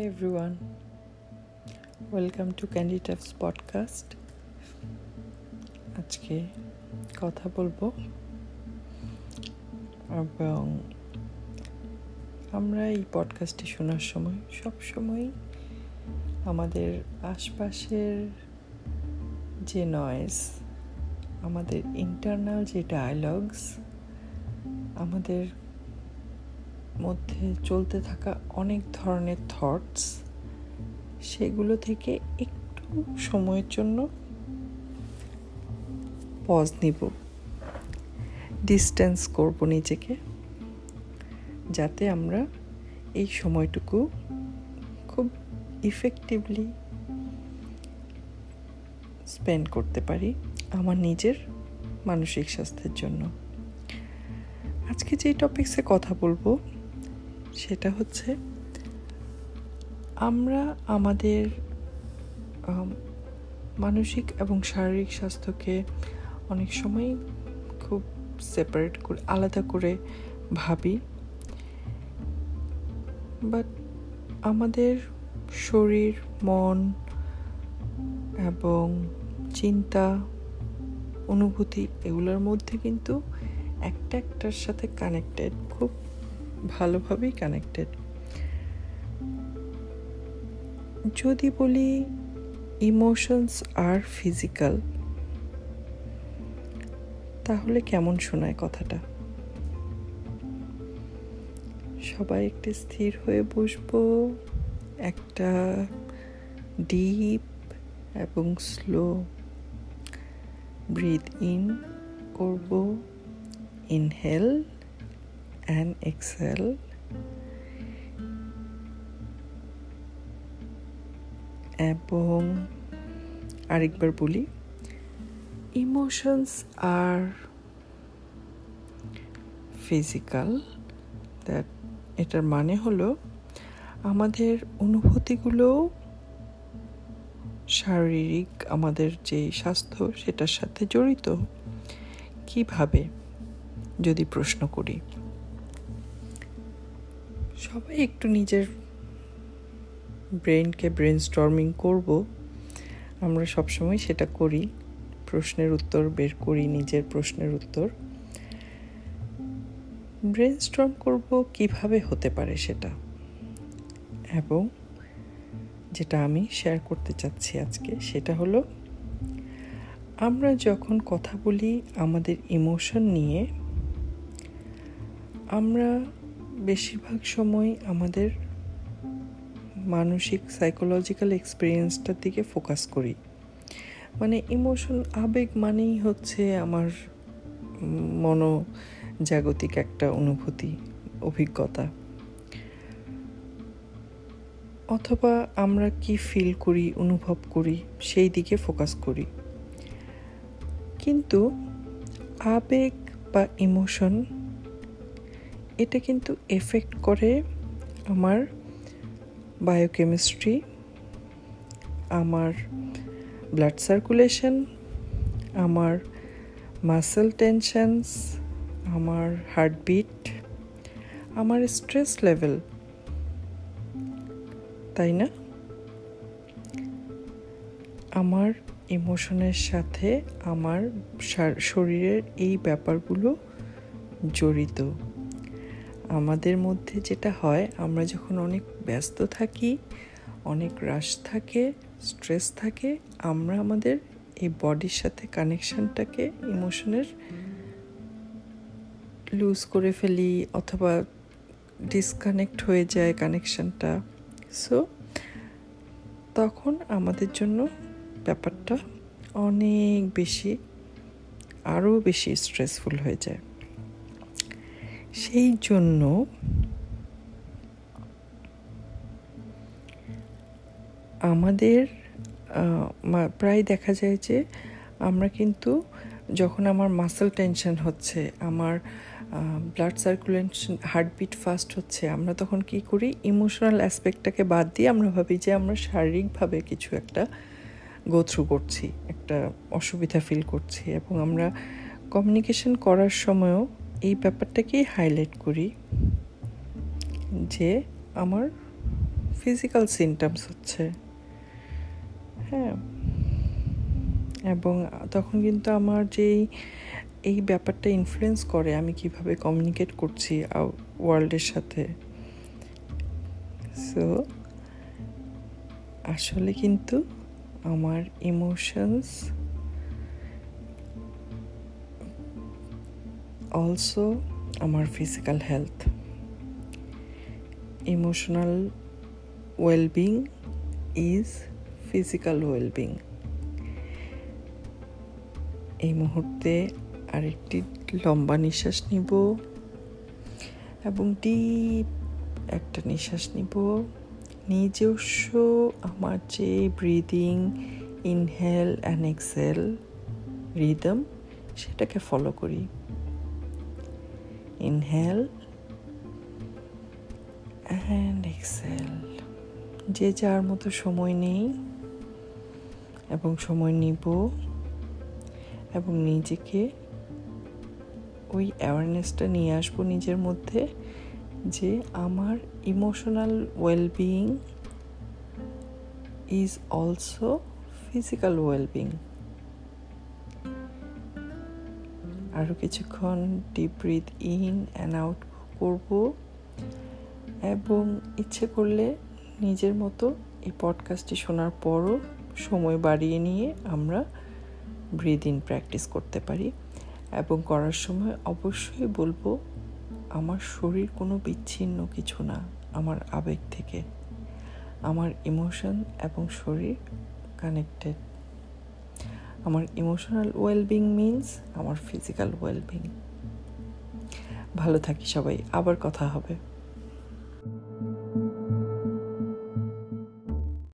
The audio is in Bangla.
Hi, everyone. Welcome to Tuff's podcast. আজকে কথা বলব এবং আমরা এই পডকাস্টটি শোনার সময় সব সময় আমাদের আশপাশের যে নয়েজ আমাদের ইন্টারনাল যে ডায়ালগস আমাদের মধ্যে চলতে থাকা অনেক ধরনের থটস সেগুলো থেকে একটু সময়ের জন্য পজ নিব। ডিস্টেন্স করব নিজেকে, যাতে আমরা এই সময়টুকু খুব ইফেক্টিভলি স্পেন্ড করতে পারি আমার নিজের মানসিক স্বাস্থ্যের জন্য। আজকে যে টপিক্সে কথা বলব সেটা হচ্ছে আমরা আমাদের মানসিক এবং শারীরিক স্বাস্থ্যকে অনেক সময় খুব সেপারেট করে, আলাদা করে ভাবি। বাট আমাদের শরীর, মন এবং চিন্তা, অনুভূতি এগুলোর মধ্যে কিন্তু একটা একটার সাথে কানেক্টেড খুব ভালোভাবেই কানেক্টেড যদি বলি ইমোশনস আর ফিজিক্যাল তাহলে কেমন শোনায় কথাটা? সবাই একটু স্থির হয়ে বসবো, একটা ডিপ এবং স্লো ব্রিথ ইন করব ইনহেল অ্যান্ড এক্সেল এবং আরেকবার বলি ইমোশনস আর ফিজিক্যাল দ্যাট এটার মানে হলো আমাদের অনুভূতিগুলো শারীরিক, আমাদের যে স্বাস্থ্য সেটার সাথে জড়িত। কীভাবে? যদি প্রশ্ন করি। সবাই একটু নিজের ব্রেনকে ব্রেন স্টর্মিং করব। আমরা সবসময় সেটা করি, প্রশ্নের উত্তর বের করি, নিজের প্রশ্নের উত্তর। ব্রেন স্টর্ম করব কীভাবে হতে পারে সেটা। এবং যেটা আমি শেয়ার করতে চাচ্ছি আজকে, সেটা হলো, আমরা যখন কথা বলি আমাদের ইমোশন নিয়ে, আমরা বেশিরভাগ সময় আমাদের মানসিক সাইকোলজিক্যাল এক্সপিরিয়েন্সটার দিকে ফোকাস করি। মানে ইমোশন আবেগ মানেই হচ্ছে আমার মনোজাগতিক একটা অনুভূতি, অভিজ্ঞতা। অথবা আমরা কি ফিল করি, অনুভব করি, সেই দিকে ফোকাস করি। কিন্তু আবেগ বা ইমোশন এটা কিন্তু এফেক্ট করে আমার বায়োকেমিস্ট্রি আমার ব্লাড সার্কুলেশন আমার মাসেল টেনশনস আমার হার্টবিট আমার স্ট্রেস লেভেল তাই না? আমার ইমোশনের সাথে আমার শরীরের এই ব্যাপারগুলো জড়িত। আমাদের মধ্যে যেটা হয়, আমরা যখন অনেক ব্যস্ত থাকি, অনেক রাশ থাকে স্ট্রেস থাকে, আমরা আমাদের এই বডির সাথে কানেকশানটাকে ইমোশনের লুজ করে ফেলি অথবা ডিসকানেক্ট হয়ে যায় কানেকশানটা সো তখন আমাদের জন্য ব্যাপারটা অনেক বেশি, আরও বেশি স্ট্রেসফুল হয়ে যায়। সেই জন্য আমাদের প্রায় দেখা যায় যে আমরা কিন্তু যখন আমার মাসেল টেনশন হচ্ছে, আমার ব্লাড সার্কুলেশন হার্টবিট ফাস্ট হচ্ছে, আমরা তখন কি করি? ইমোশনাল অ্যাসপেক্টটাকে বাদ দিয়ে আমরা ভাবি যে আমরা শারীরিকভাবে কিছু একটা গো থ্রু করছি, একটা অসুবিধা ফিল করছি এবং আমরা কমিউনিকেশন করার সময়ও এই ব্যাপারটাকেই হাইলাইট করি যে আমার ফিজিক্যাল সিমটমস হচ্ছে। হ্যাঁ। এবং তখন কিন্তু আমার যেই, এই ব্যাপারটা ইনফ্লুয়েন্স করে আমি কীভাবে কমিউনিকেট করছি ওয়ার্ল্ডের সাথে। সো আসলে কিন্তু আমার ইমোশনস অলসো আমার physical health emotional wellbeing is physical wellbeing এই মুহূর্তে আরেকটি লম্বা নিঃশ্বাস নিব এবং ডিপ একটা নিঃশ্বাস নিব। নিজস্ব আমার যে breathing inhale and exhale rhythm সেটাকে ফলো করি। ইনহেল অ্যান্ড এক্সেল যে যার মতো সময় নেই এবং সময় নিব এবং নিজেকে ওই অ্যাওয়ারনেসটা নিয়ে আসব নিজের মধ্যে যে আমার emotional wellbeing is also physical wellbeing আরও কিছুক্ষণ deep breath in and out করব। এবং ইচ্ছে করলে নিজের মতো এই পডকাস্টটি শোনার পরও সময় বাড়িয়ে নিয়ে আমরা ব্রিদ ইন প্র্যাকটিস করতে পারি। এবং করার সময় অবশ্যই বলব, আমার শরীর কোনো বিচ্ছিন্ন কিছু না, আমার আবেগ থেকে। আমার ইমোশন এবং শরীর কানেক্টেড আমার ইমোশনাল ওয়েলবিং মিনস আমার ফিজিক্যাল ওয়েলবিং ভালো থাকি সবাই আবার কথা হবে।